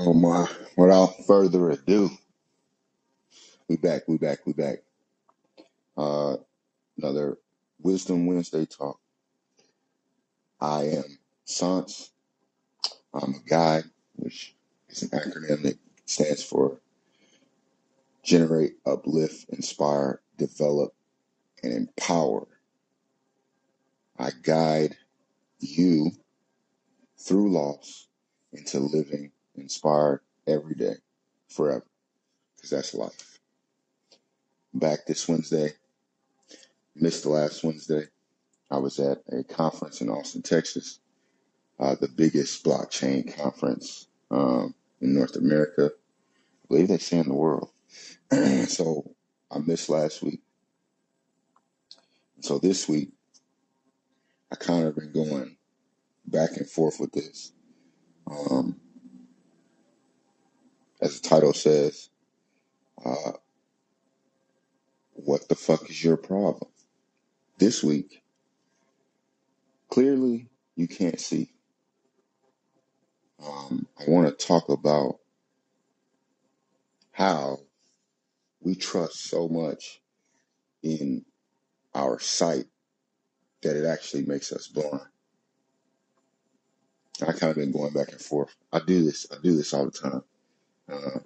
Oh my! Without further ado, we back, we back, we back. Uh, another Wisdom Wednesday talk. I am Sans. I'm a guide, which is an acronym that stands for Generate, Uplift, Inspire, Develop, and Empower. I guide you through loss into living inspired every day, forever, because that's life. Back this Wednesday, missed the last Wednesday. I was at a conference in Austin, Texas, uh, the biggest blockchain conference um, in North America. I believe they say in the world. so I missed last week. So this week, I kind of been going back and forth with this. Um, as the title says, uh, what the fuck is your problem? This week, clearly you can't see. Um, I want to talk about how we trust so much in our sight that it actually makes us blind. I kind of been going back and forth. I do this. I do this all the time, um,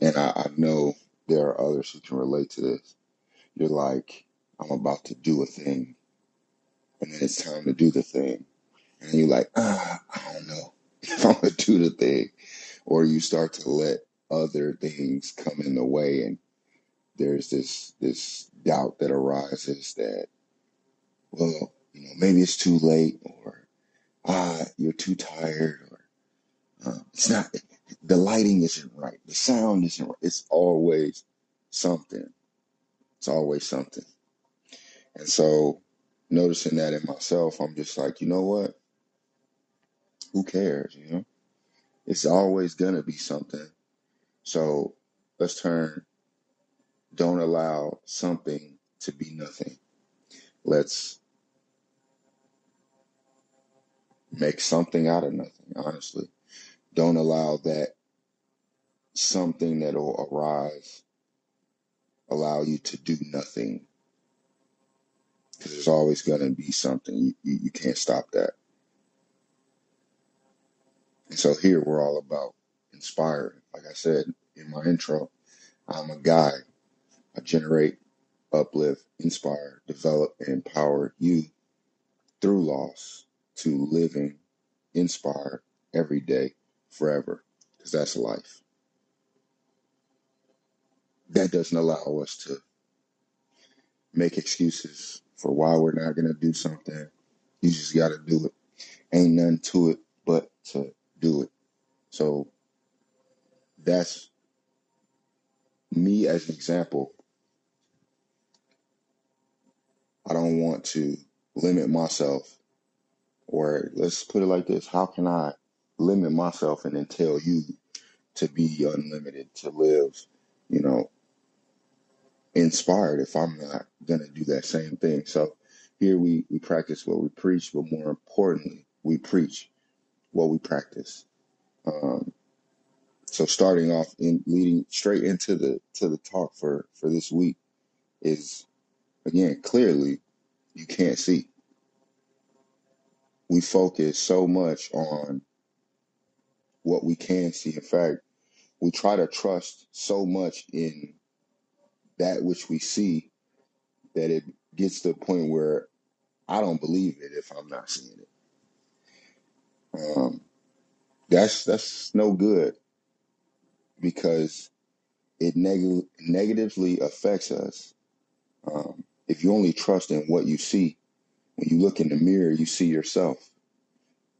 and I, I know there are others who can relate to this. You're like, I'm about to do a thing, and then it's time to do the thing, and you're like, ah, I don't know if I'm gonna do the thing, or you start to let other things come in the way, and there's this this doubt that arises that, well, you know, maybe it's too late, or ah, you're too tired, it's not. The lighting isn't right. The sound isn't right. It's always something. It's always something. And so, noticing that in myself, I'm just like, you know what? Who cares? You know, it's always gonna be something. So let's turn. Don't allow something to be nothing. Let's make something out of nothing. Honestly, don't allow that something that'll arise allow you to do nothing because there's always going to be something. You, you, can't stop that. And so here we're all about inspiring. Like I said in my intro, I'm a guide. I generate, uplift, inspire, develop, and empower you through loss to living inspired every day, forever, because that's life. That doesn't allow us to make excuses for why we're not going to do something. You just got to do it. Ain't nothing to it but to do it. So that's me as an example. I don't want to limit myself, or let's put it like this how can I limit myself and then tell you to be unlimited, to live, you know, inspired if I'm not going to do that same thing? So here we, we practice what we preach, but more importantly, we preach what we practice. Um, so starting off in leading straight into the to the talk for for this week is again clearly you can't see. We focus so much on what we can see. In fact, we try to trust so much in that which we see that it gets to the point where I don't believe it if I'm not seeing it. Um, that's that's no good because it neg- negatively affects us. Um, if you only trust in what you see, when you look in the mirror, you see yourself.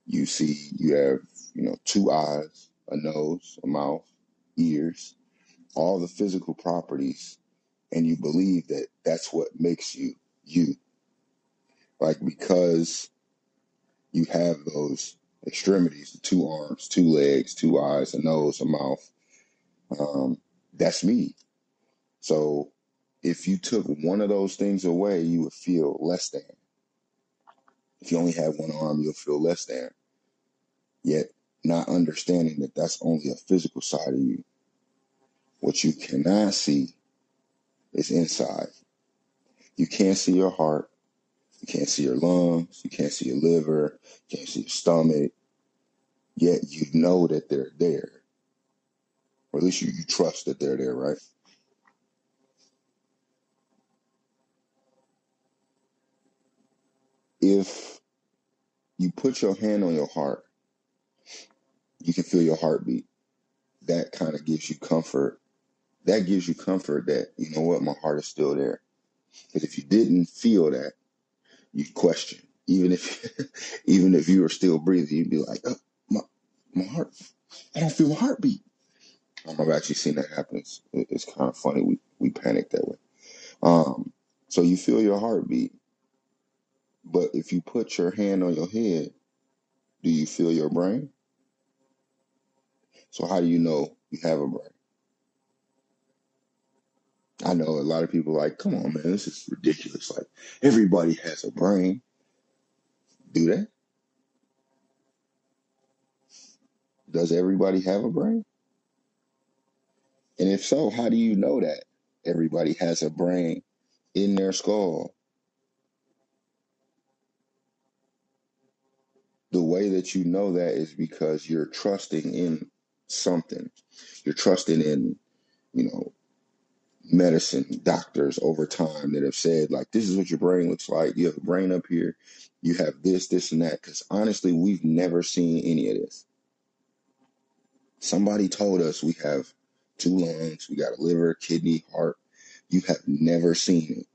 You see you have you know two eyes, a nose, a mouth, ears, all the physical properties, and you believe that that's what makes you you. Like because you have those extremities, the two arms, two legs, two eyes, a nose, a mouth. Um, that's me. So if you took one of those things away, you would feel less than. If you only have one arm, you'll feel less than. Yet not understanding that that's only a physical side of you. What you cannot see is inside. You can't see your heart. You can't see your lungs. You can't see your liver. You can't see your stomach. Yet you know that they're there. Or at least you, you trust that they're there, right? If you put your hand on your heart, you can feel your heartbeat. That kind of gives you comfort. That gives you comfort that, you know what, my heart is still there. Because if you didn't feel that, you'd question. Even if even if you were still breathing, you'd be like, oh, my my heart, I don't feel a heartbeat. Um, I've actually seen that happen. It's, it's kind of funny. We we panic that way. Um, so you feel your heartbeat, but if you put your hand on your head, do you feel your brain? So how do you know you have a brain? I know a lot of people are like, come on, man, this is ridiculous. Like everybody has a brain. Do they? Does everybody have a brain? And if so, how do you know that everybody has a brain in their skull? The way that you know that is because you're trusting in something. You're trusting in, you know, medicine doctors over time that have said like this is what your brain looks like. You have a brain up here. You have this, this, and that. Because honestly, we've never seen any of this. Somebody told us we have two lungs, we got a liver, kidney, heart. You have never seen it.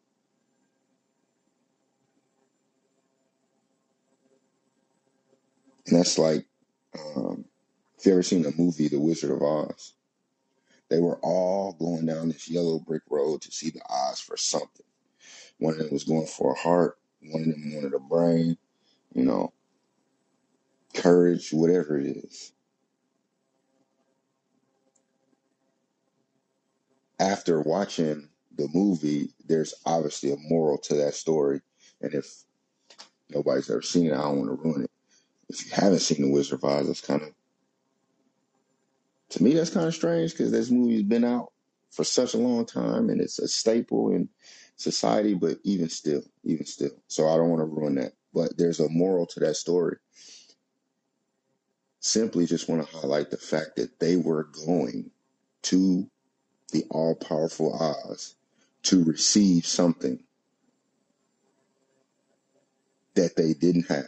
And that's like, um, if you ever seen the movie The Wizard of Oz, they were all going down this yellow brick road to see the Oz for something. One of them was going for a heart, one of them wanted a brain, you know, courage, whatever it is. After watching the movie, there's obviously a moral to that story. And if nobody's ever seen it, I don't want to ruin it. If you haven't seen The Wizard of Oz, that's kind of, to me, that's kind of strange because this movie's been out for such a long time and it's a staple in society, but even still, even still. So I don't want to ruin that. But there's a moral to that story. Simply just want to highlight the fact that they were going to the all powerful Oz to receive something that they didn't have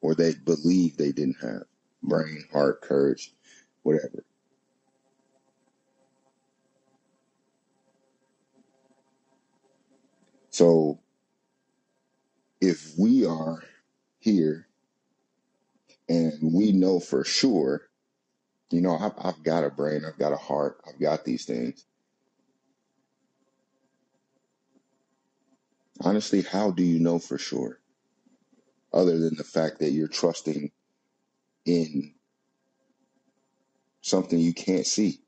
or they believed they didn't have brain, heart, courage, whatever. So if we are here and we know for sure, you know, I've, I've got a brain, I've got a heart, I've got these things. Honestly, how do you know for sure? Other than the fact that you're trusting in something you can't see.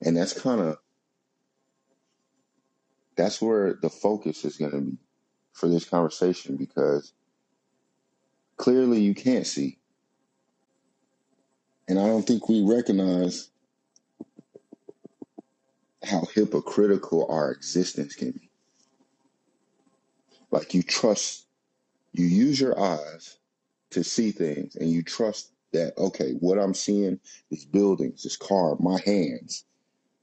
And that's kind of that's where the focus is going to be for this conversation because clearly you can't see. And I don't think we recognize how hypocritical our existence can be. Like you trust, you use your eyes to see things and you trust that, okay, what I'm seeing, is buildings, this car, my hands,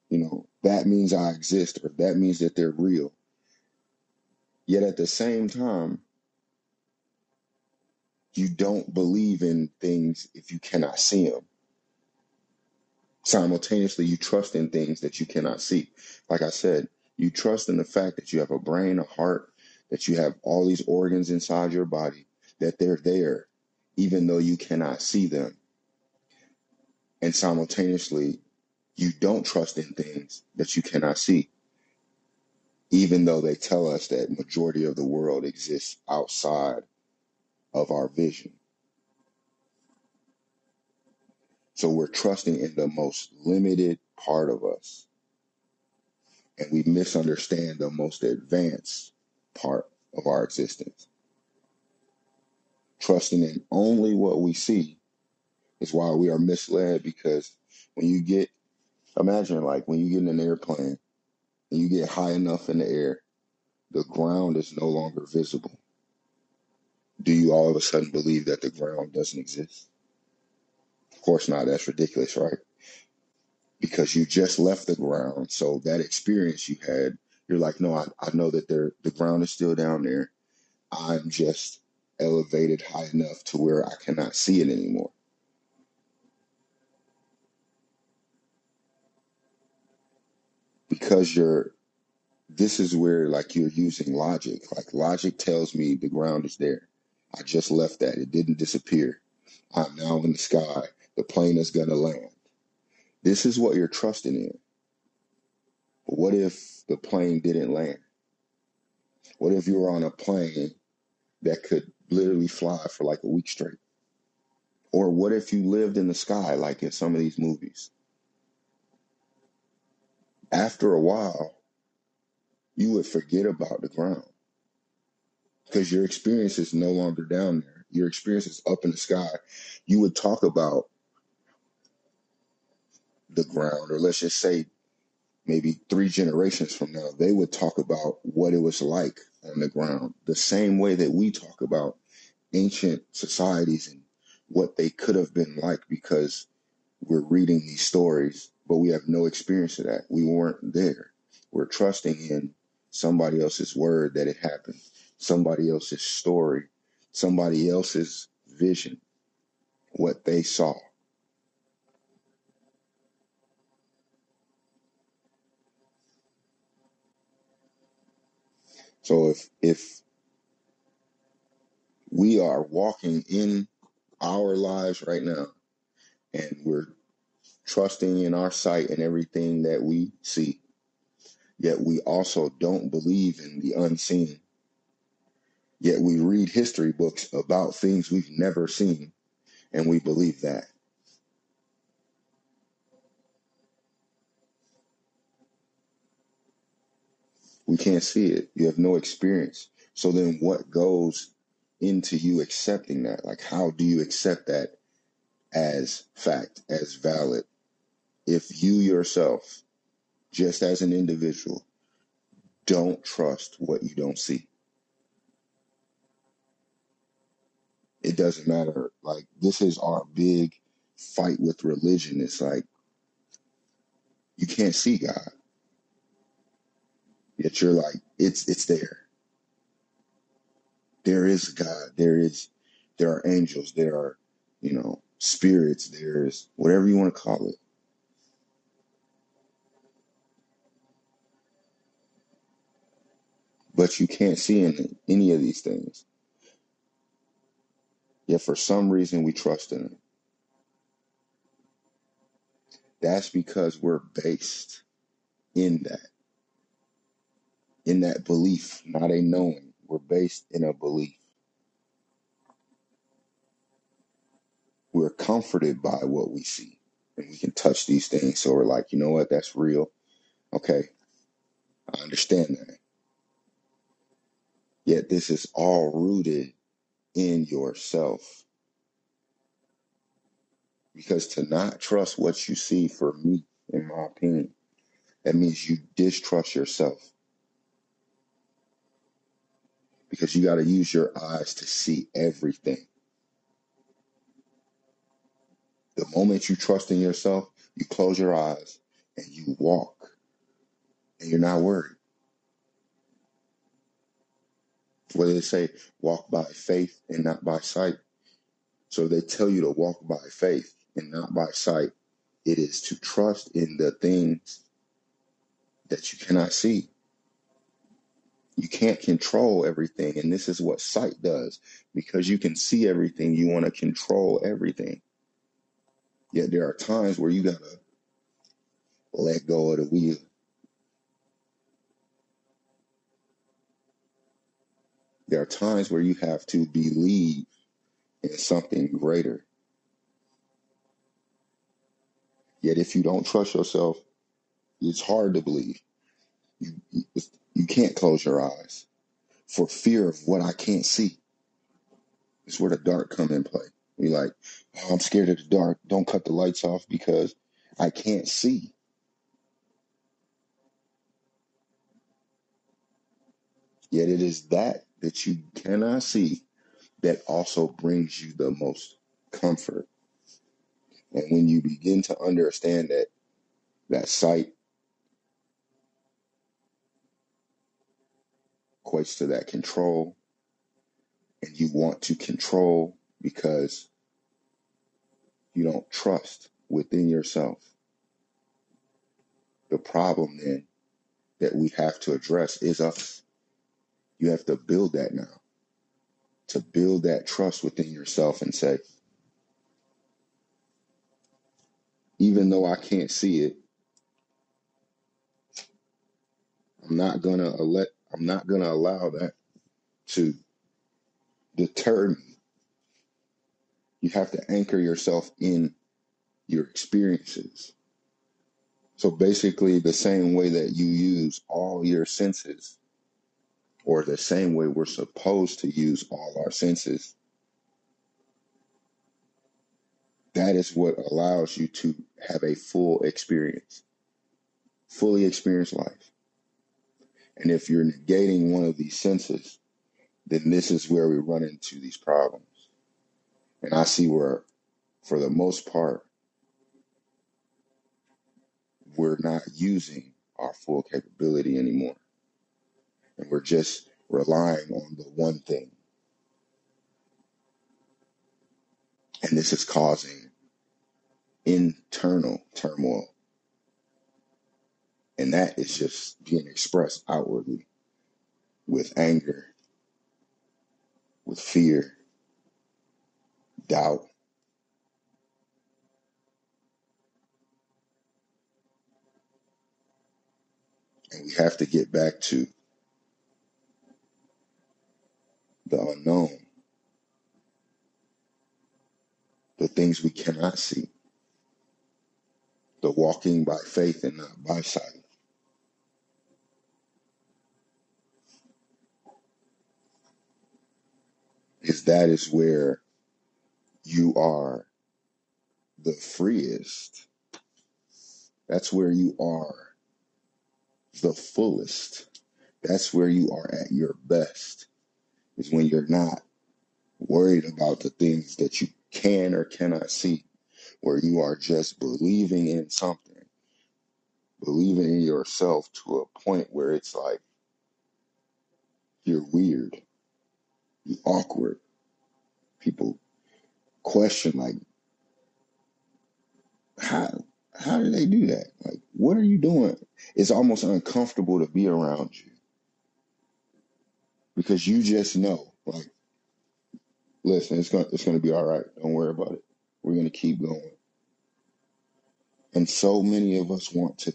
you know, that means I exist or that means that they're real. Yet at the same time, you don't believe in things if you cannot see them. Simultaneously, you trust in things that you cannot see. Like I said, you trust in the fact that you have a brain, a heart, that you have all these organs inside your body, that they're there, even though you cannot see them. And simultaneously, you don't trust in things that you cannot see, even though they tell us that majority of the world exists outside of our vision. So we're trusting in the most limited part of us. And we misunderstand the most advanced part of our existence. Trusting in only what we see is why we are misled because when you get, imagine like when you get in an airplane and you get high enough in the air, the ground is no longer visible. Do you all of a sudden believe that the ground doesn't exist? Of course not. That's ridiculous, right? Because you just left the ground. So that experience you had, you're like, no, I, I know that there the ground is still down there. I'm just elevated high enough to where I cannot see it anymore. Because you're this is where like you're using logic. Like logic tells me the ground is there. I just left that. It didn't disappear. I'm now in the sky. The plane is gonna land. This is what you're trusting in. But what if the plane didn't land? What if you were on a plane that could literally fly for like a week straight? Or what if you lived in the sky like in some of these movies? After a while, you would forget about the ground because your experience is no longer down there. Your experience is up in the sky. You would talk about the ground, or let's just say maybe three generations from now, they would talk about what it was like on the ground, the same way that we talk about ancient societies and what they could have been like because we're reading these stories, but we have no experience of that. We weren't there. We're trusting in somebody else's word that it happened, somebody else's story, somebody else's vision, what they saw. So if if we are walking in our lives right now and we're trusting in our sight and everything that we see, yet we also don't believe in the unseen, yet we read history books about things we've never seen and we believe that. We can't see it. You have no experience. So then what goes into you accepting that? Like, how do you accept that as fact, as valid? If you yourself, just as an individual, don't trust what you don't see, it doesn't matter. Like, this is our big fight with religion. It's like, you can't see God, yet you're like, it's, it's there. There is God. There is, there are angels. There are, you know, spirits. There's whatever you want to call it. But you can't see in any of these things. Yet for some reason we trust in them. That's because we're based in that, in that belief, not a knowing. We're based in a belief. We're comforted by what we see. And we can touch these things. So we're like, you know what? That's real. Okay. I understand that. Yet this is all rooted in yourself. Because to not trust what you see, for me, in my opinion, that means you distrust yourself. Because you got to use your eyes to see everything. The moment you trust in yourself, you close your eyes and you walk and you're not worried. What they say? Walk by faith and not by sight. So they tell you to walk by faith and not by sight. It is to trust in the things that you cannot see. You can't control everything. And this is what sight does. Because you can see everything, you want to control everything. Yet there are times where you got to let go of the wheel. There are times where you have to believe in something greater. Yet if you don't trust yourself, it's hard to believe. You, you, you can't close your eyes for fear of what I can't see. It's where the dark come in play. We like, oh, I'm scared of the dark. Don't cut the lights off because I can't see. Yet it is that that you cannot see that also brings you the most comfort. And when you begin to understand that that sight equates to that control, and you want to control because you don't trust within yourself. The problem then that we have to address is us. You have to build that now, to build that trust within yourself and say, even though I can't see it, I'm not gonna let I'm not gonna allow that to deter me. You have to anchor yourself in your experiences. So basically the same way that you use all your senses, or the same way we're supposed to use all our senses, that is what allows you to have a full experience, fully experience life. And if you're negating one of these senses, then this is where we run into these problems. And I see where, for the most part, we're not using our full capability anymore. And we're just relying on the one thing. And this is causing internal turmoil. And that is just being expressed outwardly with anger, with fear, doubt. And we have to get back to the unknown, the things we cannot see, the walking by faith and not by sight. Is that is where you are the freest. That's where you are the fullest. That's where you are at your best, is when you're not worried about the things that you can or cannot see, where you are just believing in something, believing in yourself to a point where it's like you're weird, you're awkward. People question, like, how how do they do that? Like, what are you doing? It's almost uncomfortable to be around you because you just know, like, listen, it's gonna it's gonna be all right. Don't worry about it. We're gonna keep going. And so many of us want to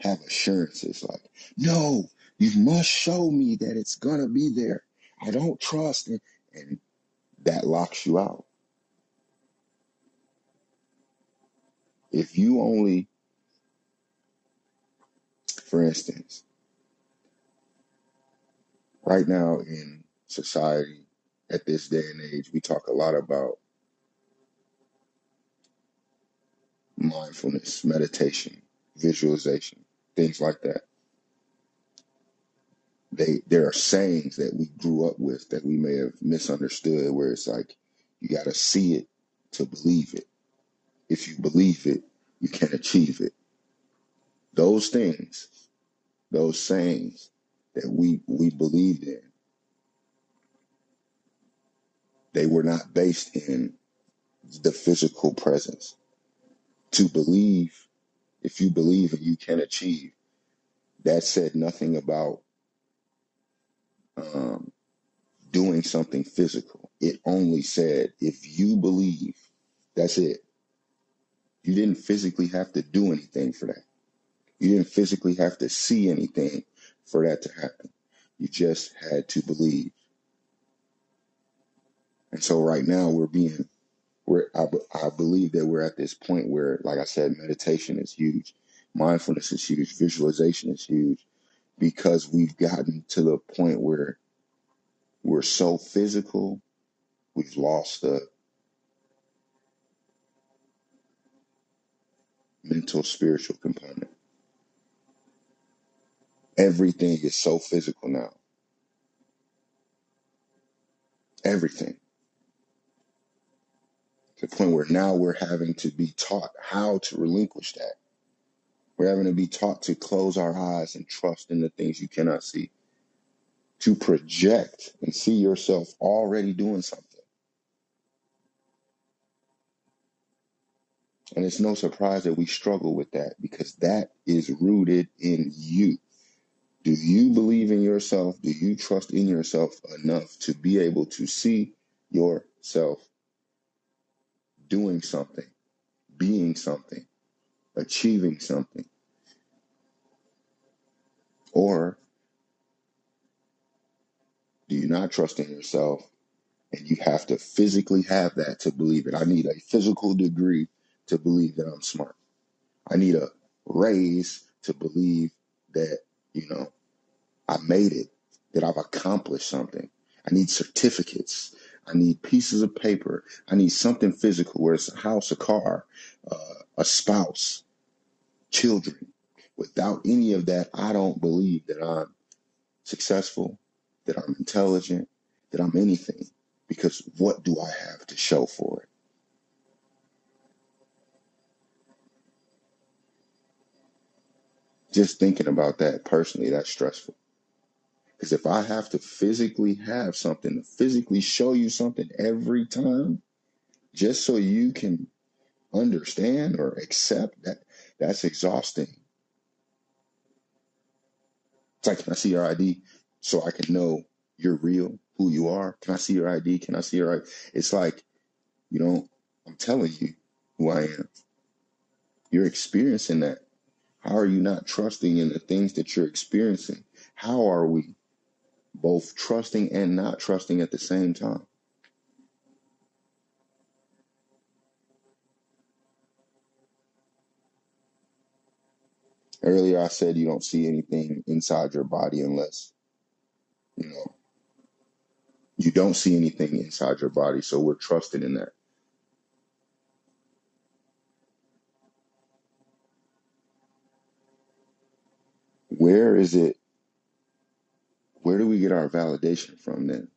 have assurances like, no, you must show me that it's gonna be there. I don't trust it. And that locks you out. If you only, for instance, right now in society at this day and age, we talk a lot about mindfulness, meditation, visualization, things like that. They there are sayings that we grew up with that we may have misunderstood where it's like you gotta see it to believe it. If you believe it, you can achieve it. Those things, those sayings that we we believed in, they were not based in the physical presence. To believe, if you believe and you can achieve, that said nothing about um, doing something physical. It only said if you believe, that's it. You didn't physically have to do anything for that. You didn't physically have to see anything for that to happen. You just had to believe. And so right now we're being, we're, I, I believe that we're at this point where, like I said, meditation is huge. Mindfulness is huge. Visualization is huge because we've gotten to the point where we're so physical We've lost the mental, spiritual component. Everything is so physical now. Everything. To the point where now we're having to be taught how to relinquish that. We're having to be taught to close our eyes and trust in the things you cannot see, to project and see yourself already doing something. And it's no surprise that we struggle with that because that is rooted in you. Do you believe in yourself? Do you trust in yourself enough to be able to see yourself doing something, being something, achieving something? Or do you not trust in yourself and you have to physically have that to believe it? I need a physical degree to believe that I'm smart. I need a raise to believe that, you know, I made it, that I've accomplished something. I need certificates. I need pieces of paper. I need something physical, where it's a house, a car, uh, a spouse, children. Without any of that, I don't believe that I'm successful, that I'm intelligent, that I'm anything. Because what do I have to show for it? Just thinking about that personally, that's stressful. Because if I have to physically have something, to physically show you something every time, just so you can understand or accept that, that's exhausting. It's like, can I see your ID so I can know you're real, who you are? Can I see your ID? Can I see your ID? It's like, you know, I'm telling you who I am. You're experiencing that. How are you not trusting in the things that you're experiencing? How are we both trusting and not trusting at the same time? Earlier, I said you don't see anything inside your body unless, you know, you don't see anything inside your body. So we're trusting in that. Where is it? Where do we get our validation from then?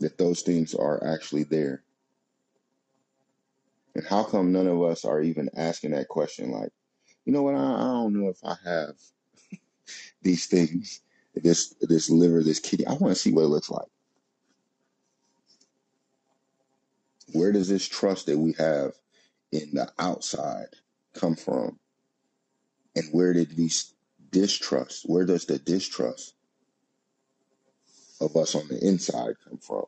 That those things are actually there. And how come none of us are even asking that question? Like, you know what? I, I don't know if I have these things, this this liver, this kidney. I want to see what it looks like. Where does this trust that we have in the outside come from? And where did these distrust? Where does the distrust of us on the inside come from?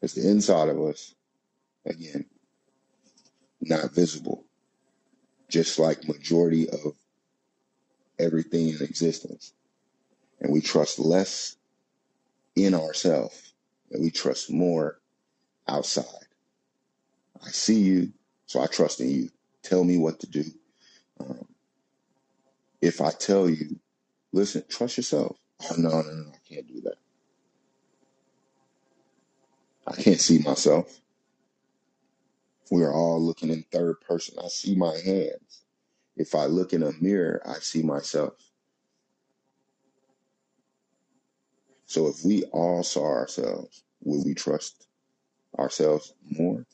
Because the inside of us, again, not visible, just like majority of everything in existence. And we trust less in ourselves and we trust more outside. I see you, so I trust in you. Tell me what to do. Um, if I tell you, listen, trust yourself. Oh, no, no, no, I can't do that. I can't see myself. We are all looking in third person. I see my hands. If I look in a mirror, I see myself. So if we all saw ourselves, would we trust ourselves more?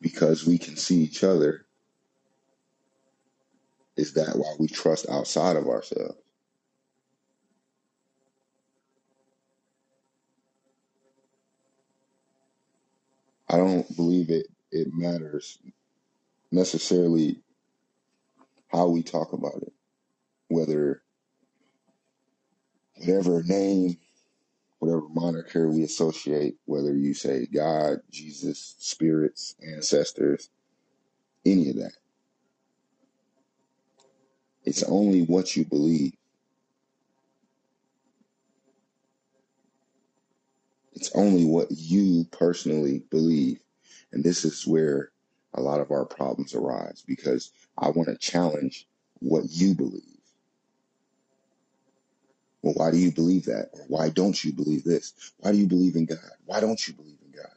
Because we can see each other, is that why we trust outside of ourselves? I don't believe it it matters necessarily how we talk about it, whether whatever name, whatever moniker we associate, whether you say God, Jesus, spirits, ancestors, any of that. It's only what you believe. It's only what you personally believe. And this is where a lot of our problems arise because I want to challenge what you believe. Well, why do you believe that? Or why don't you believe this? Why do you believe in God? Why don't you believe in God?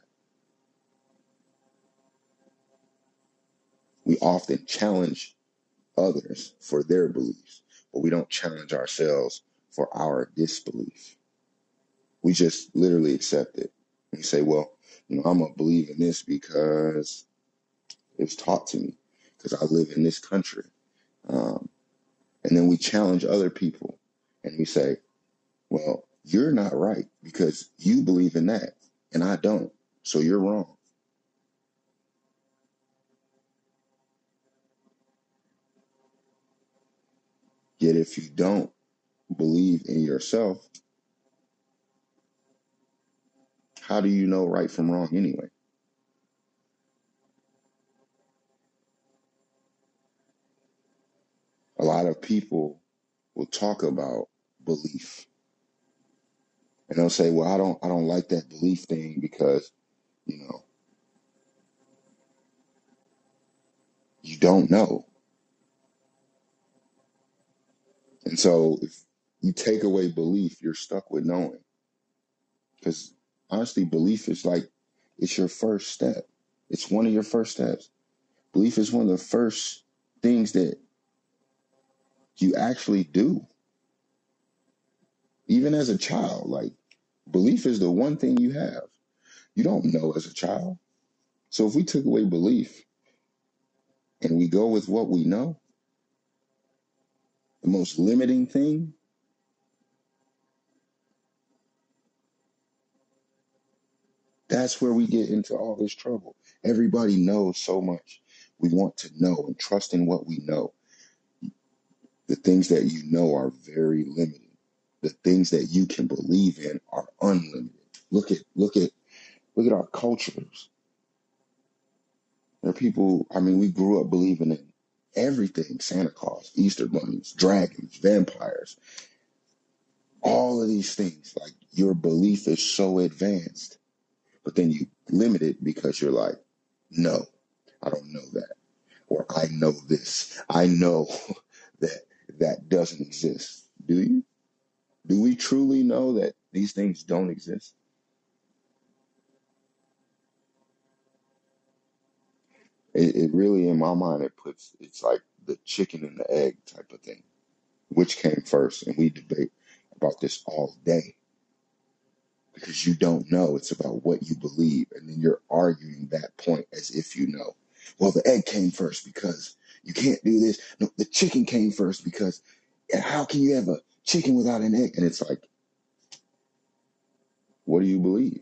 We often challenge others for their beliefs, but we don't challenge ourselves for our disbelief. We just literally accept it. We say, well, you know, I'm going to believe in this because it was taught to me, because I live in this country. Um, and then we challenge other people and we say, well, you're not right because you believe in that and I don't. So you're wrong. Yet if you don't believe in yourself, how do you know right from wrong anyway? A lot of people will talk about belief and they'll say, well, I don't, I don't like that belief thing because, you know, you don't know. And so if you take away belief, you're stuck with knowing. Because honestly, belief is like, it's your first step. It's one of your first steps. Belief is one of the first things that you actually do, even as a child. Like, belief is the one thing you have. You don't know as a child. So if we took away belief and we go with what we know, the most limiting thing, that's where we get into all this trouble. Everybody knows so much. We want to know and trust in what we know. The things that you know are very limited. The things that you can believe in are unlimited. Look at look at look at our cultures. There are people, I mean, we grew up believing in everything Santa Claus, Easter bunnies, dragons, vampires, all of these things. Like your belief is so advanced, but then you limit it because you're like, no, I don't know that. Or I know this. I know that that doesn't exist. Do you? Do we truly know that these things don't exist? It, it really, in my mind, it puts, it's like the chicken and the egg type of thing which came first, and we debate about this all day because you don't know. It's about what you believe, and then you're arguing that point as if you know. Well, the egg came first because you can't do this. No, the chicken came first because how can you have a chicken without an egg? And it's like, what do you believe?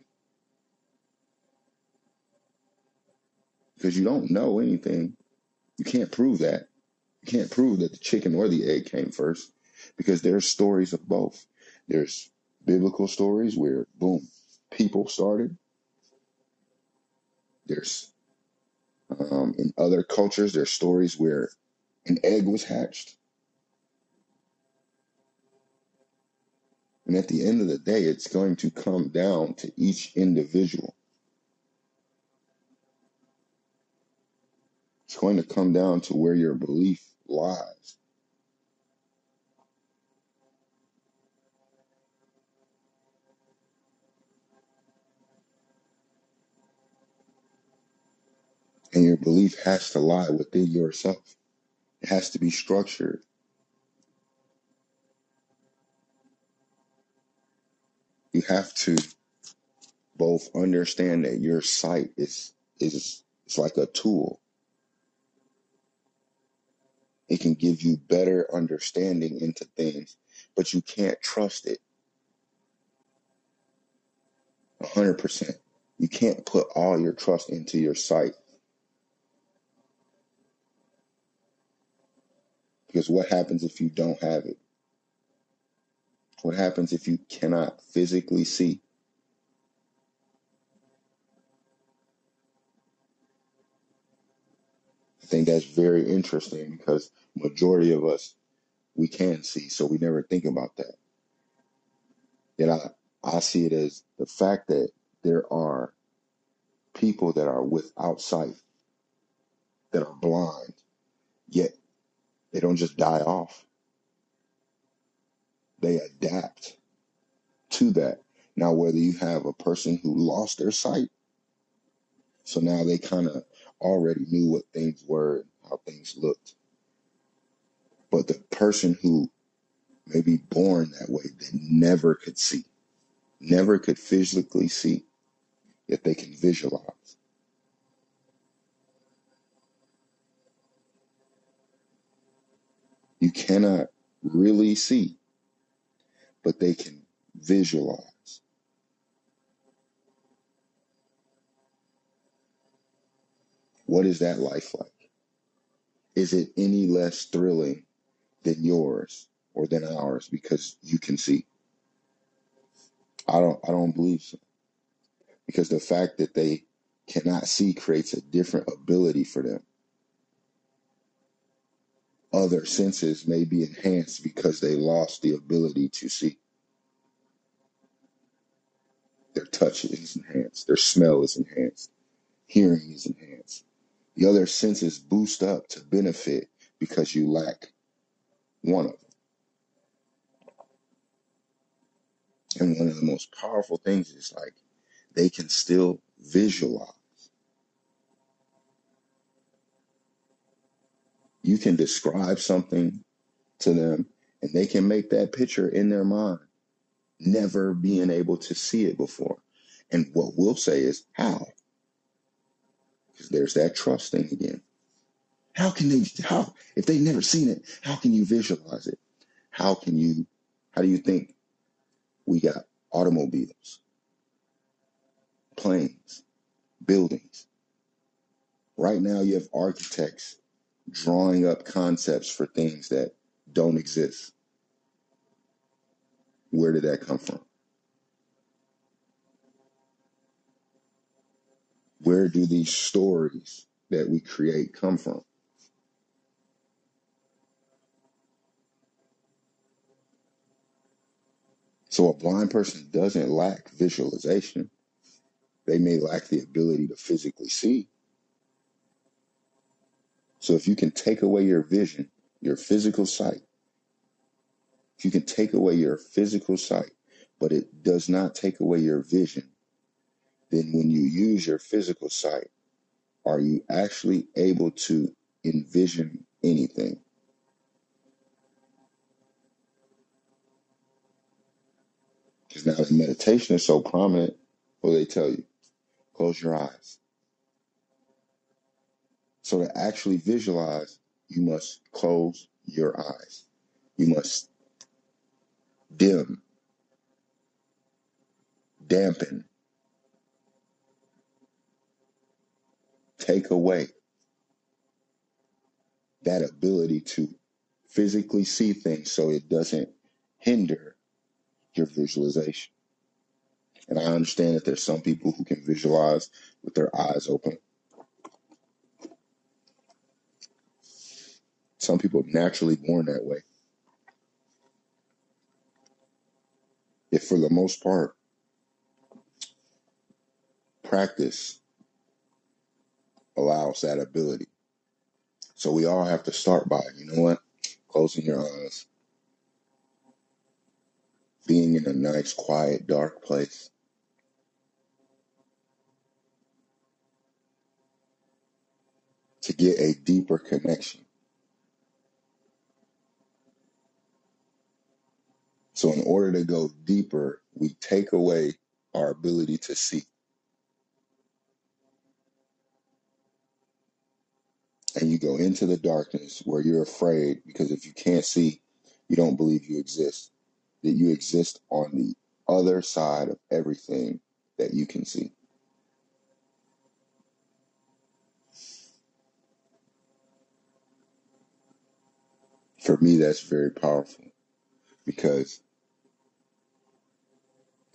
Because you don't know anything. You can't prove that. You can't prove that the chicken or the egg came first because there's stories of both. There's biblical stories where, boom, people started. There's um, in other cultures, there's stories where an egg was hatched. And at the end of the day, it's going to come down to each individual. It's going to come down to where your belief lies. And your belief has to lie within yourself. It has to be structured. You have to both understand that your sight is is it's like a tool. It can give you better understanding into things, but you can't trust it 100%. You can't put all your trust into your sight because what happens if you don't have it? What happens if you cannot physically see? I think that's very interesting because majority of us we can see, so we never think about that. Yet I, I see it as the fact that there are people that are without sight, that are blind, yet they don't just die off. They adapt to that. Now, whether you have a person who lost their sight, so now they kind of already knew what things were, and how things looked, but the person who may be born that way, they never could see, never could physically see, yet they can visualize. You cannot really see, but they can visualize. What is that life like? Is it any less thrilling than yours or than ours because you can see? I don't I don't believe so. Because the fact that they cannot see creates a different ability for them. Other senses may be enhanced because they lost the ability to see. Their touch is enhanced, their smell is enhanced, hearing is enhanced. The other senses boost up to benefit because you lack one of them. And one of the most powerful things is like they can still visualize. You can describe something to them and they can make that picture in their mind, never being able to see it before. And what we'll say is, how? Because there's that trust thing again. How can they, how, if they've never seen it, how can you visualize it? How can you, how do you think we got automobiles, planes, buildings? Right now, you have architects drawing up concepts for things that don't exist. Where did that come from? Where do these stories that we create come from? So a blind person doesn't lack visualization. They may lack the ability to physically see. So if you can take away your vision, your physical sight, if you can take away your physical sight, but it does not take away your vision, then when you use your physical sight, are you actually able to envision anything? Because now the meditation is so prominent, what do they tell you? Close your eyes. So to actually visualize, you must close your eyes. You must dim, dampen, take away that ability to physically see things so it doesn't hinder your visualization. And I understand that there's some people who can visualize with their eyes open. Some people are naturally born that way. If for the most part, practice allows that ability. So we all have to start by, you know what? Closing your eyes, being in a nice, quiet, dark place, to get a deeper connection. So, in order to go deeper, we take away our ability to see. And you go into the darkness where you're afraid because if you can't see, you don't believe you exist, that you exist on the other side of everything that you can see. For me, that's very powerful because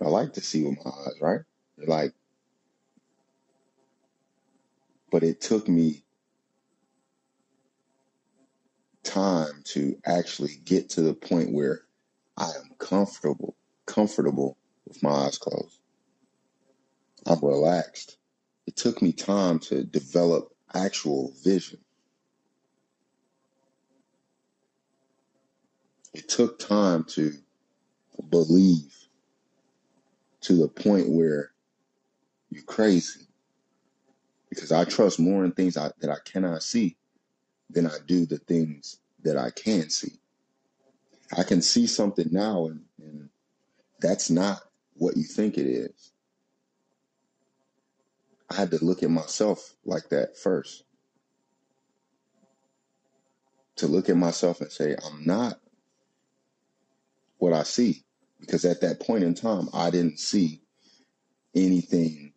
I like to see with my eyes, right? Like, but it took me time to actually get to the point where I am comfortable, comfortable with my eyes closed. I'm relaxed. It took me time to develop actual vision. It took time to believe to the point where you're crazy because I trust more in things I, that I cannot see than I do the things that I can see. I can see something now, and, and that's not what you think it is. I had to look at myself like that first to look at myself and say, I'm not what I see. Because at that point in time, I didn't see anything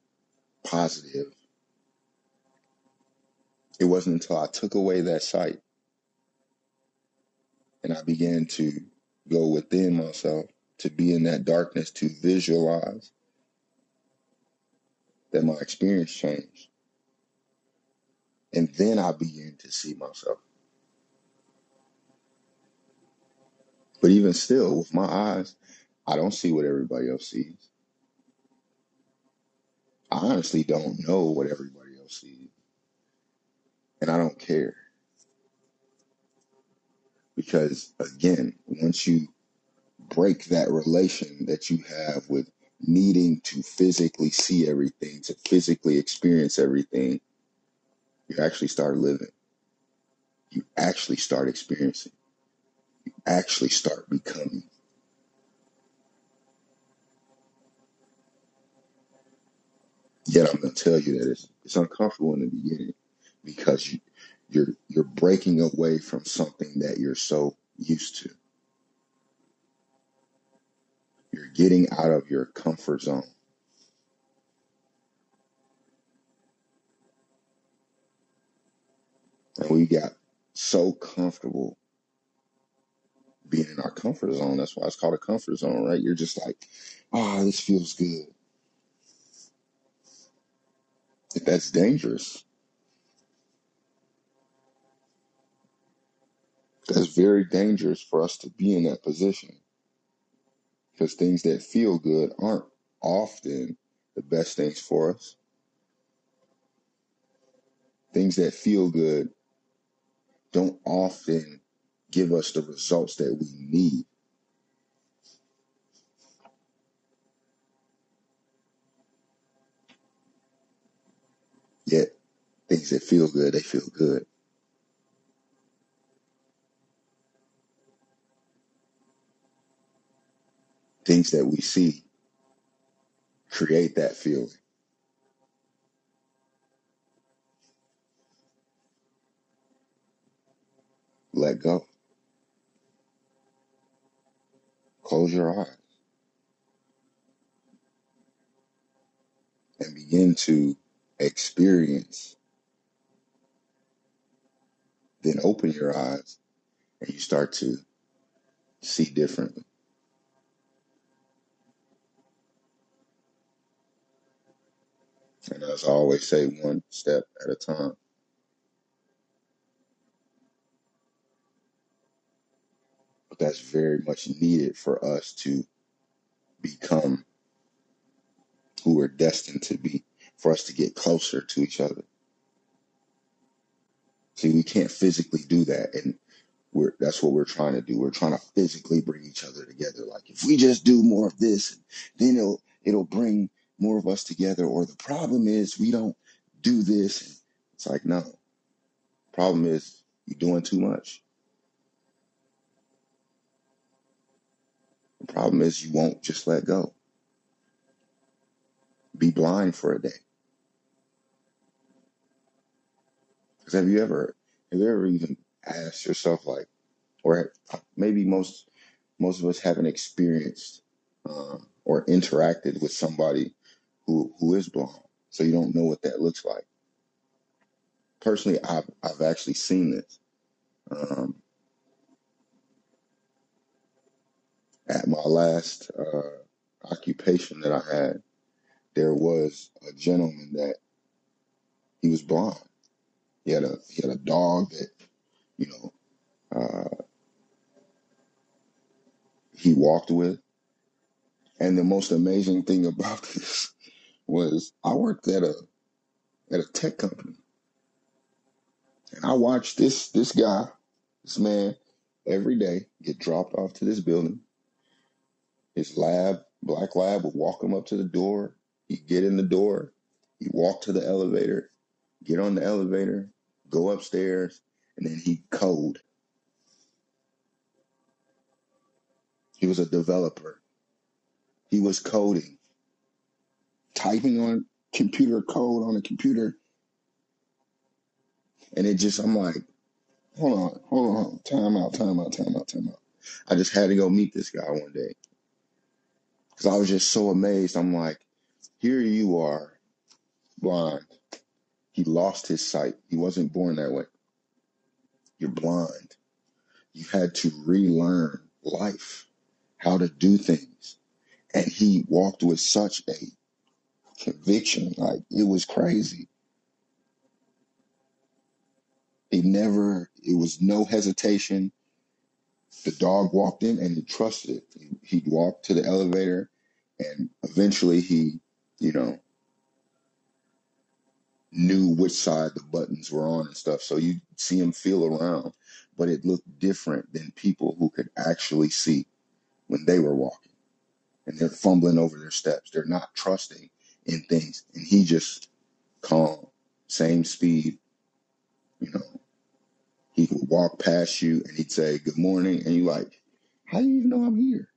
positive. It wasn't until I took away that sight and I began to go within myself to be in that darkness to visualize that my experience changed. And then I began to see myself. But even still, with my eyes, I don't see what everybody else sees. I honestly don't know what everybody else sees. And I don't care. Because again, once you break that relation that you have with needing to physically see everything, to physically experience everything, you actually start living. You actually start experiencing. You actually start becoming. Yet I'm gonna tell you that it's it's uncomfortable in the beginning because you you're you're breaking away from something that you're so used to. You're getting out of your comfort zone. And we got so comfortable being in our comfort zone. That's why it's called a comfort zone, right? You're just like, ah, this feels good. That's dangerous, that's very dangerous for us to be in that position because things that feel good aren't often the best things for us. Things that feel good don't often give us the results that we need. Yet things that feel good, they feel good. Things that we see create that feeling. Let go. Close your eyes and begin to experience. Then open your eyes and you start to see differently. And as I always say, one step at a time. But that's very much needed for us to become who we're destined to be, for us to get closer to each other. See, we can't physically do that. And we're, that's what we're trying to do. We're trying to physically bring each other together. Like if we just do more of this, then it'll, it'll bring more of us together. Or the problem is we don't do this. It's like, no, problem is you're doing too much. The problem is you won't just let go. Be blind for a day. Because have you ever, have you ever even asked yourself like, or maybe most most of us haven't experienced um, or interacted with somebody who who is blind, so you don't know what that looks like. Personally, I've I've actually seen this um, at my last uh, occupation that I had. There was a gentleman that he was blind. He had a he had a dog that you know uh, he walked with, and the most amazing thing about this was I worked at a at a tech company, and I watched this this guy, this man, every day get dropped off to this building. His lab, black lab, would walk him up to the door. He'd get in the door. He'd walk to the elevator, get on the elevator, go upstairs, and then he'd code. He was a developer. He was coding, typing on computer code on a computer. And it just, I'm like, hold on, hold on. time out, time out, time out, time out. I just had to go meet this guy one day because I was just so amazed. I'm like, here you are, blind. He lost his sight. He wasn't born that way. You're hmm. blind. You had to relearn life, how to do things. And he walked with such a conviction. Like it was crazy. He never, it was no hesitation. The dog walked in and he trusted it. He- He'd walk to the elevator and eventually he, you know, knew which side the buttons were on and stuff. So you see him feel around, but it looked different than people who could actually see when they were walking and they're fumbling over their steps. They're not trusting in things. And he just calm, same speed, you know, he would walk past you and he'd say, good morning. And you like, how do you even know I'm here?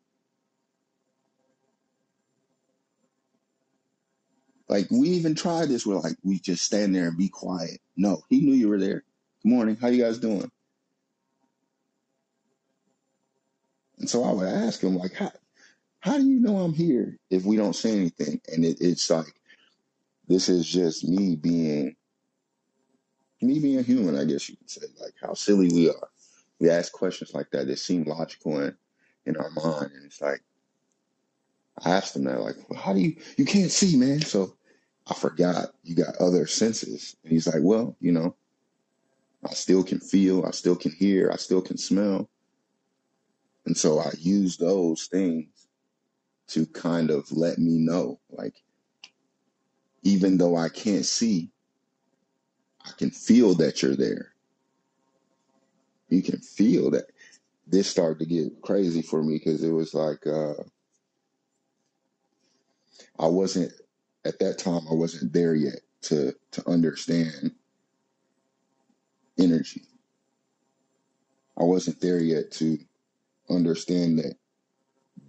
Like we even tried this where like we just stand there and be quiet. No, he knew you were there. Good morning. How you guys doing? And so I would ask him like, how, how do you know I'm here if we don't say anything? And it, it's like, this is just me being, me being human, I guess you could say, like how silly we are. We ask questions like that that seem logical in, in our mind. And it's like, I asked him that, like, well, how do you, you can't see, man. So I forgot you got other senses. And he's like, well, you know, I still can feel, I still can hear, I still can smell. And so I use those things to kind of let me know, like, even though I can't see, I can feel that you're there. You can feel that. This started to get crazy for me because it was like uh, I wasn't at that time. I wasn't there yet to to understand energy. I wasn't there yet to understand that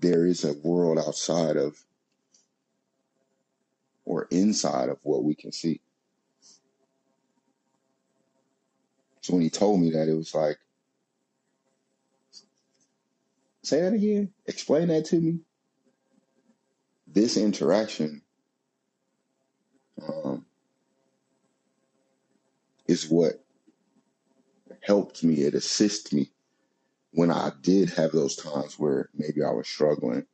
there is a world outside of or inside of what we can see. So when he told me that, it was like, say that again. Explain that to me. This interaction um, is what helped me. It assists me when I did have those times where maybe I was struggling.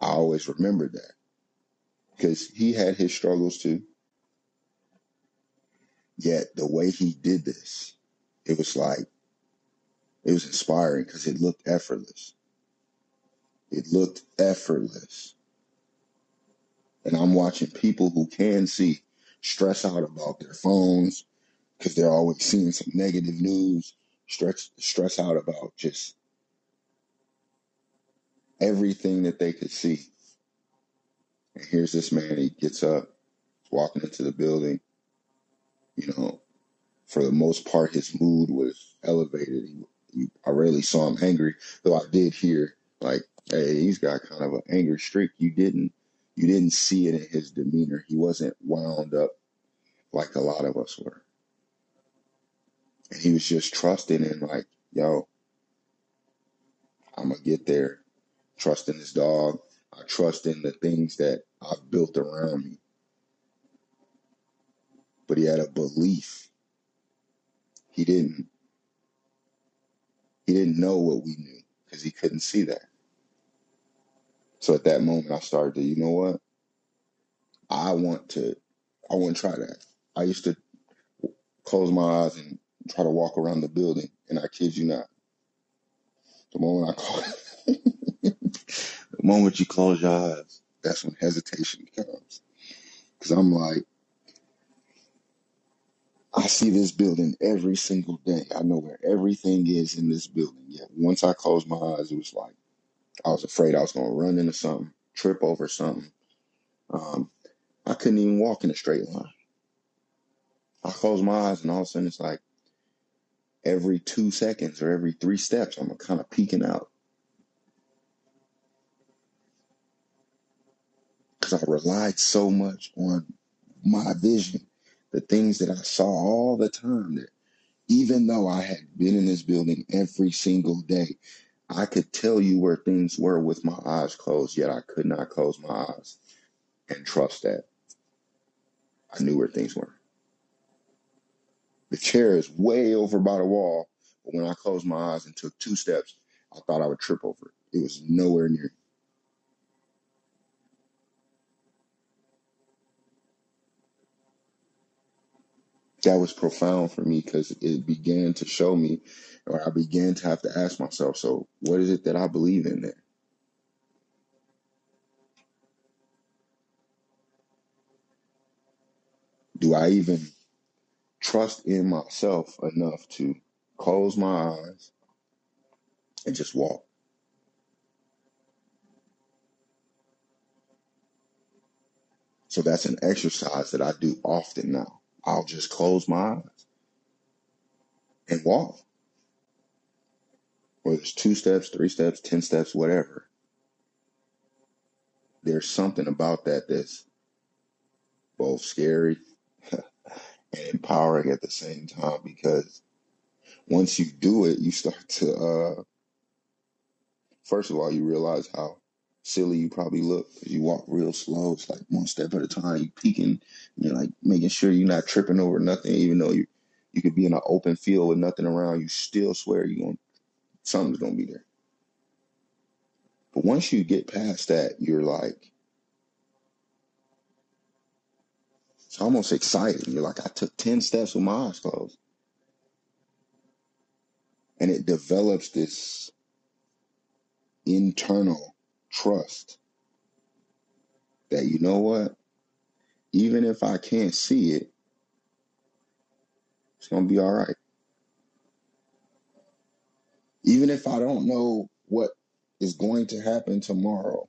I always remembered that because he had his struggles too. Yet the way he did this, it was like it was inspiring because it looked effortless. It looked effortless. And I'm watching people who can see stress out about their phones because they're always seeing some negative news, stress stress out about just everything that they could see. And here's this man, he gets up, walking into the building, you know, for the most part, his mood was elevated. He, he, I rarely saw him angry, though I did hear like, "Hey, he's got kind of an angry streak." You didn't, you didn't see it in his demeanor. He wasn't wound up like a lot of us were, and he was just trusting in like, "Yo, I'm gonna get there." Trusting his dog. I trust in the things that I've built around me. But he had a belief. He didn't. He didn't know what we knew because he couldn't see that. So at that moment, I started to, you know what? I want to, I want to try that. I used to close my eyes and try to walk around the building, and I kid you not, the moment I close, the moment you close your eyes, that's when hesitation comes. Because I'm like, I see this building every single day. I know where everything is in this building. Yet once I closed my eyes, it was like I was afraid I was going to run into something, trip over something. Um, I couldn't even walk in a straight line. I close my eyes, and all of a sudden, it's like every two seconds or every three steps, I'm kind of peeking out because I relied so much on my vision, the things that I saw all the time. That even though I had been in this building every single day, I could tell you where things were with my eyes closed, yet I could not close my eyes and trust that I knew where things were. The chair is way over by the wall, but when I closed my eyes and took two steps, I thought I would trip over it. It was nowhere near. That was profound for me because it began to show me, or I began to have to ask myself, so what is it that I believe in there? Do I even trust in myself enough to close my eyes and just walk? So that's an exercise that I do often now. I'll just close my eyes and walk. Whether it's two steps, three steps, 10 steps, whatever. There's something about that that's both scary and empowering at the same time because once you do it, you start to, uh, first of all, you realize how silly you probably look you walk real slow. It's like one step at a time. You peeking, you're like making sure you're not tripping over nothing, even though you you could be in an open field with nothing around. You still swear you're going something's gonna be there. But once you get past that, you're like it's almost exciting. You're like, I took ten steps with my eyes closed, and it develops this internal trust that you know what, even if I can't see it, it's gonna be all right. Even if I don't know what is going to happen tomorrow,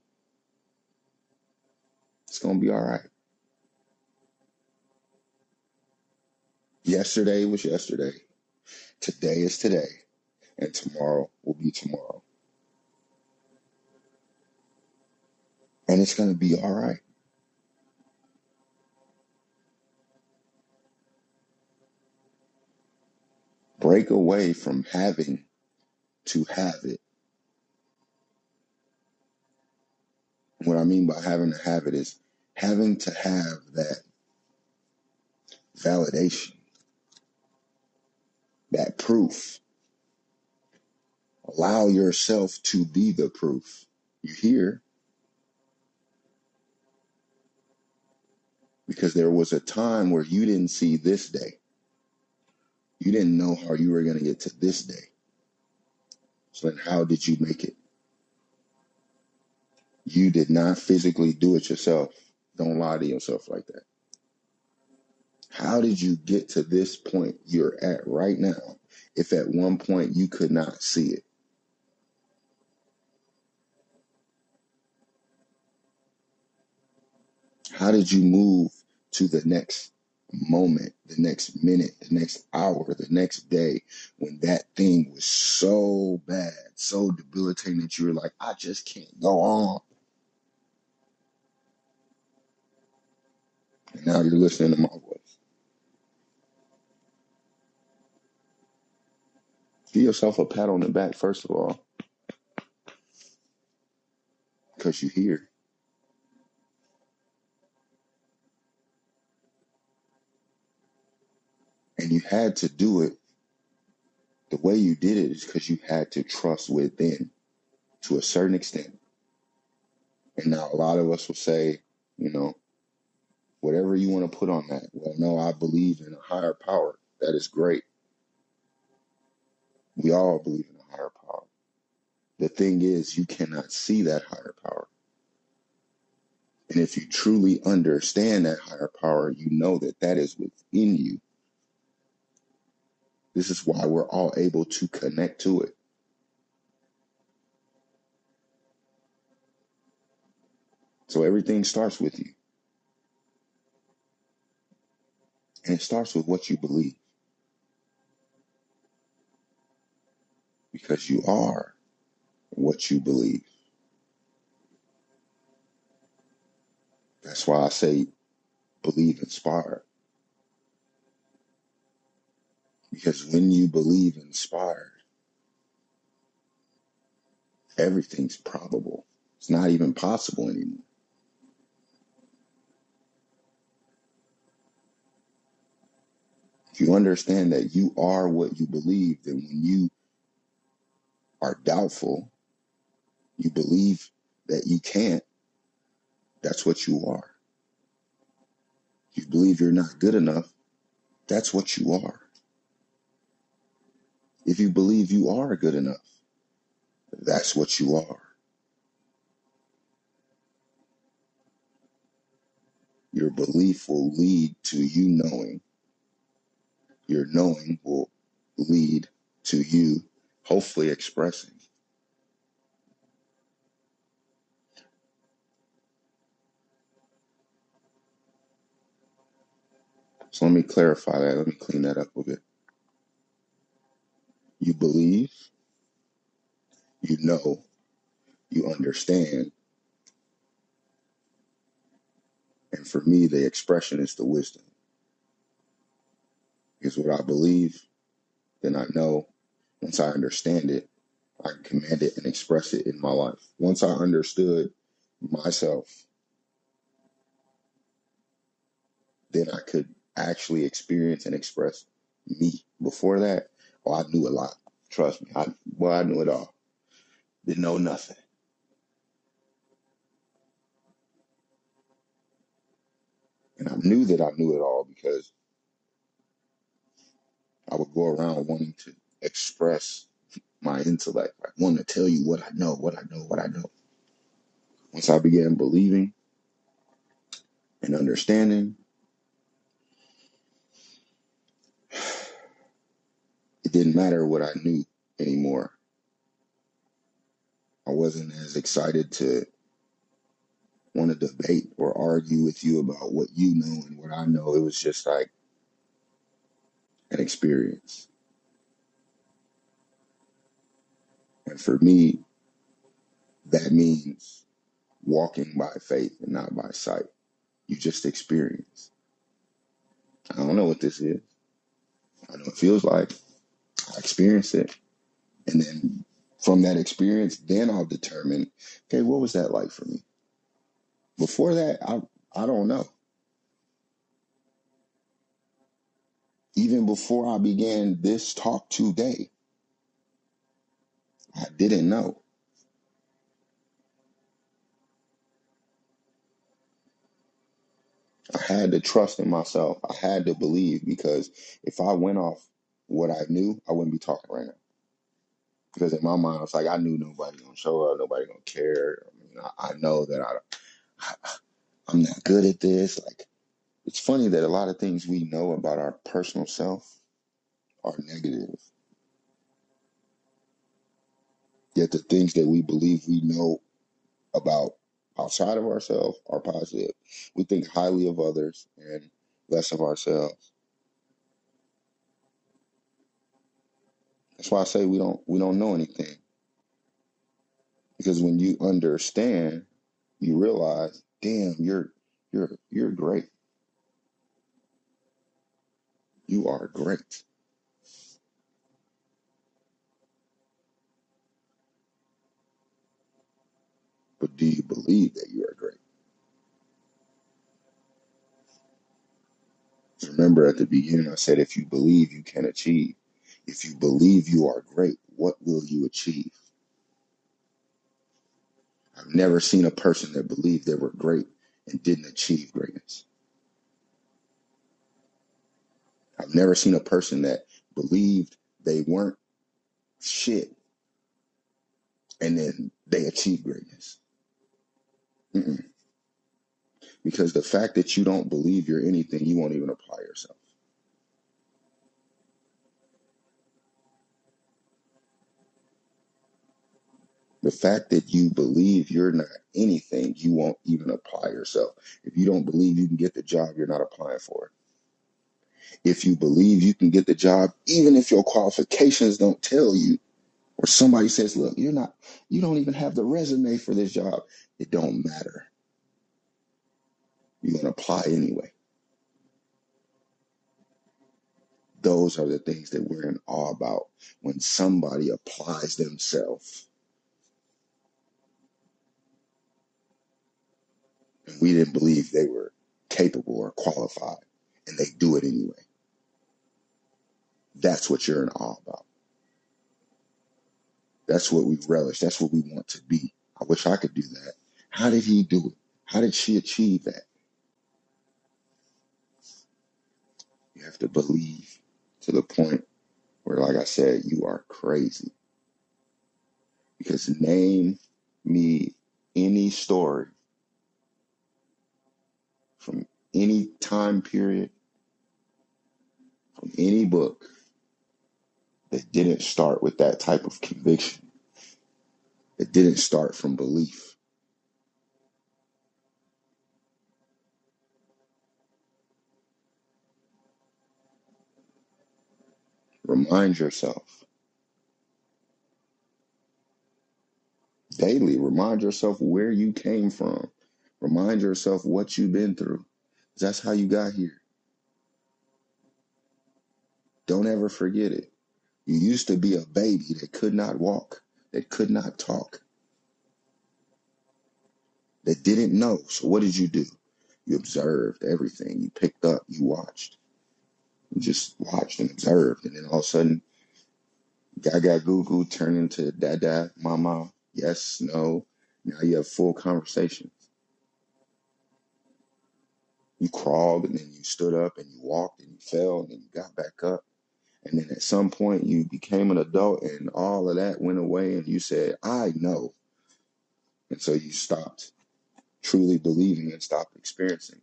it's gonna be all right. Yesterday was yesterday. Today is today. And tomorrow will be tomorrow. And it's gonna be all right. Break away from having to have it. What I mean by having to have it is having to have that validation, that proof. Allow yourself to be the proof. You hear? Because there was a time where you didn't see this day. You didn't know how you were going to get to this day. Then, how did you make it? You did not physically do it yourself. Don't lie to yourself like that. How did you get to this point you're at right now if at one point you could not see it? How did you move to the next moment, the next minute, the next hour, the next day when that thing was so bad, so debilitating that you were like, I just can't go on? And now you're listening to my voice. Give yourself a pat on the back, first of all, because you're here. And you had to do it the way you did it is because you had to trust within to a certain extent. And now a lot of us will say, you know, whatever you want to put on that. Well, no, I believe in a higher power. That is great. We all believe in a higher power. The thing is, you cannot see that higher power. And if you truly understand that higher power, you know that that is within you. This is why we're all able to connect to it. So everything starts with you, and it starts with what you believe because you are what you believe. That's why I say believe inspired because when you believe inspired, everything's probable. It's not even possible anymore. If you understand that you are what you believe, then when you are doubtful, you believe that you can't, that's what you are. You believe you're not good enough, that's what you are. If you believe you are good enough, that's what you are. Your belief will lead to you knowing. Your knowing will lead to you hopefully expressing. So let me clarify that. Let me clean that up a bit. You believe, you know, you understand, and for me, the expression is the wisdom. Because what I believe, then I know. Once I understand it, I can command it and express it in my life. Once I understood myself, then I could actually experience and express me. Before that, oh, I knew a lot. Trust me. I well, I knew it all. Didn't know nothing. And I knew that I knew it all because I would go around wanting to express my intellect, I wanting to tell you what I know, what I know, what I know. Once I began believing and understanding, it didn't matter what I knew anymore. I wasn't as excited to want to debate or argue with you about what you know and what I know. It was just like an experience. And for me, that means walking by faith and not by sight. You just experience. I don't know what this is. I know it feels like. I experience it. And then from that experience, then I'll determine, okay, what was that like for me? Before that, I I don't know. Even before I began this talk today, I didn't know. I had to trust in myself. I had to believe because if I went off what I knew, I wouldn't be talking right now. Because in my mind, it's like I knew nobody gonna show up, nobody gonna care. I, mean, I, I know that I, I'm not good at this. Like it's funny that a lot of things we know about our personal self are negative, yet the things that we believe we know about outside of ourselves are positive. We think highly of others and less of ourselves. That's why I say we don't we don't know anything because when you understand, you realize, damn, you're you're you're great. You are great. But do you believe that you are great? Remember at the beginning, I said, if you believe, you can achieve. If you believe you are great, what will you achieve? I've never seen a person that believed they were great and didn't achieve greatness. I've never seen a person that believed they weren't shit and then they achieved greatness. Mm-mm. Because the fact that you don't believe you're anything, you won't even apply yourself. The fact that you believe you're not anything, you won't even apply yourself. If you don't believe you can get the job, you're not applying for it. If you believe you can get the job, even if your qualifications don't tell you, or somebody says, look, you're not, you don't even have the resume for this job, it don't matter. You're going to apply anyway. Those are the things that we're in awe about when somebody applies themselves we didn't believe they were capable or qualified and they do it anyway. That's what you're in awe about. That's what we relish. That's what we want to be. I wish I could do that. How did he do it? How did she achieve that? You have to believe to the point where, like I said, you are crazy. Because name me any story any time period, from any book that didn't start with that type of conviction. It didn't start from belief. Remind yourself daily, remind yourself where you came from. Remind yourself what you've been through. That's how you got here. Don't ever forget it. You used to be a baby that could not walk, that could not talk, that didn't know. So what did you do? You observed everything. You picked up, you watched. You just watched and observed. And then all of a sudden, Gaga Goo Goo turned into Dada, Mama, yes, no. Now you have full conversations. You crawled and then you stood up and you walked and you fell and then you got back up. And then at some point you became an adult and all of that went away and you said, I know. And so you stopped truly believing and stopped experiencing.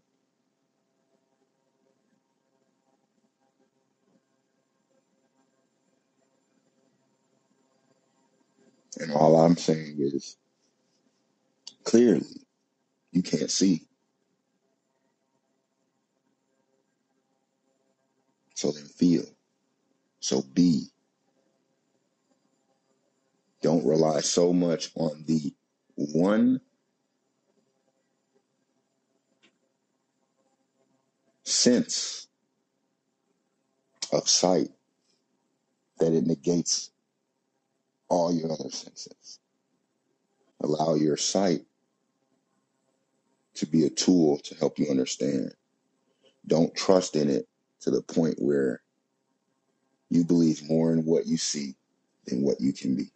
And all I'm saying is clearly you can't see. So then feel. So be. Don't rely so much on the one sense of sight that it negates all your other senses. Allow your sight to be a tool to help you understand. Don't trust in it to the point where you believe more in what you see than what you can be.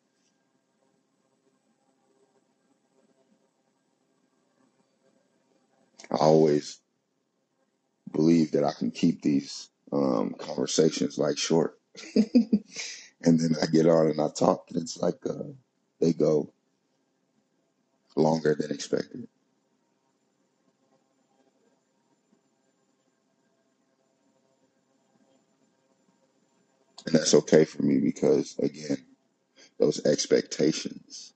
I always believe that I can keep these um, conversations like short. and then I get on and I talk, and it's like uh, they go longer than expected. And that's okay for me because, again, those expectations,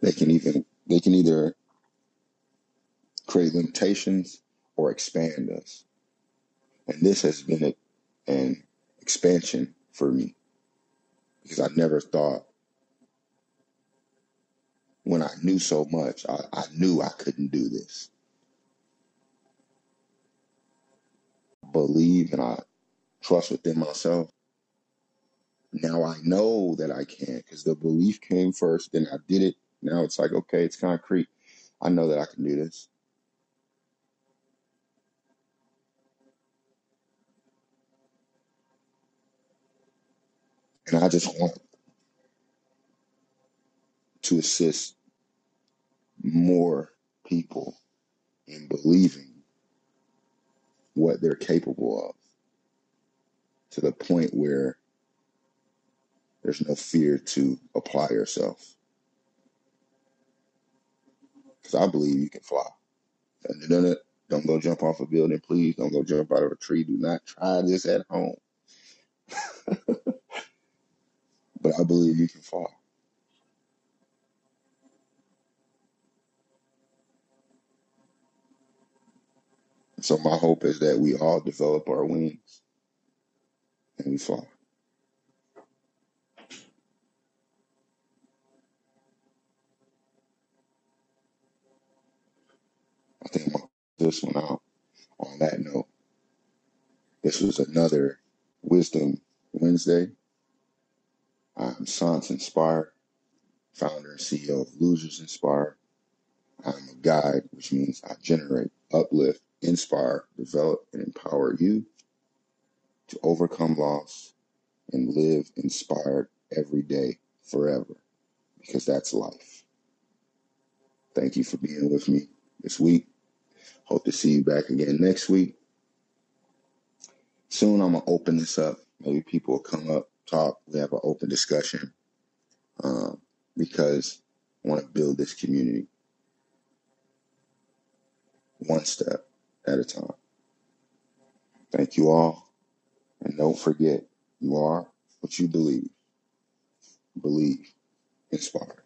they can even, they can either create limitations or expand us. And this has been a, an expansion for me because I never thought when I knew so much, I, I knew I couldn't do this. Believe and I trust within myself. Now I know that I can because the belief came first, then I did it. Now it's like, okay, it's concrete. I know that I can do this. And I just want to assist more people in believing what they're capable of to the point where there's no fear to apply yourself. Because I believe you can fly. Don't go jump off a building, please. Don't go jump out of a tree. Do not try this at home. But I believe you can fly. So my hope is that we all develop our wings and we fly. I think I'm this one out on that note. This was another Wisdom Wednesday. I'm Sans Inspire, founder and CEO of Losers Inspire. I'm a guide, which means I generate, uplift, inspire, develop, and empower you to overcome loss and live inspired every day, forever, because that's life. Thank you for being with me this week. Hope to see you back again next week. Soon I'm gonna open this up. Maybe people will come up, talk. We have an open discussion um, because I want to build this community one step at a time. Thank you all, and don't forget, you are what you believe. Believe, inspire.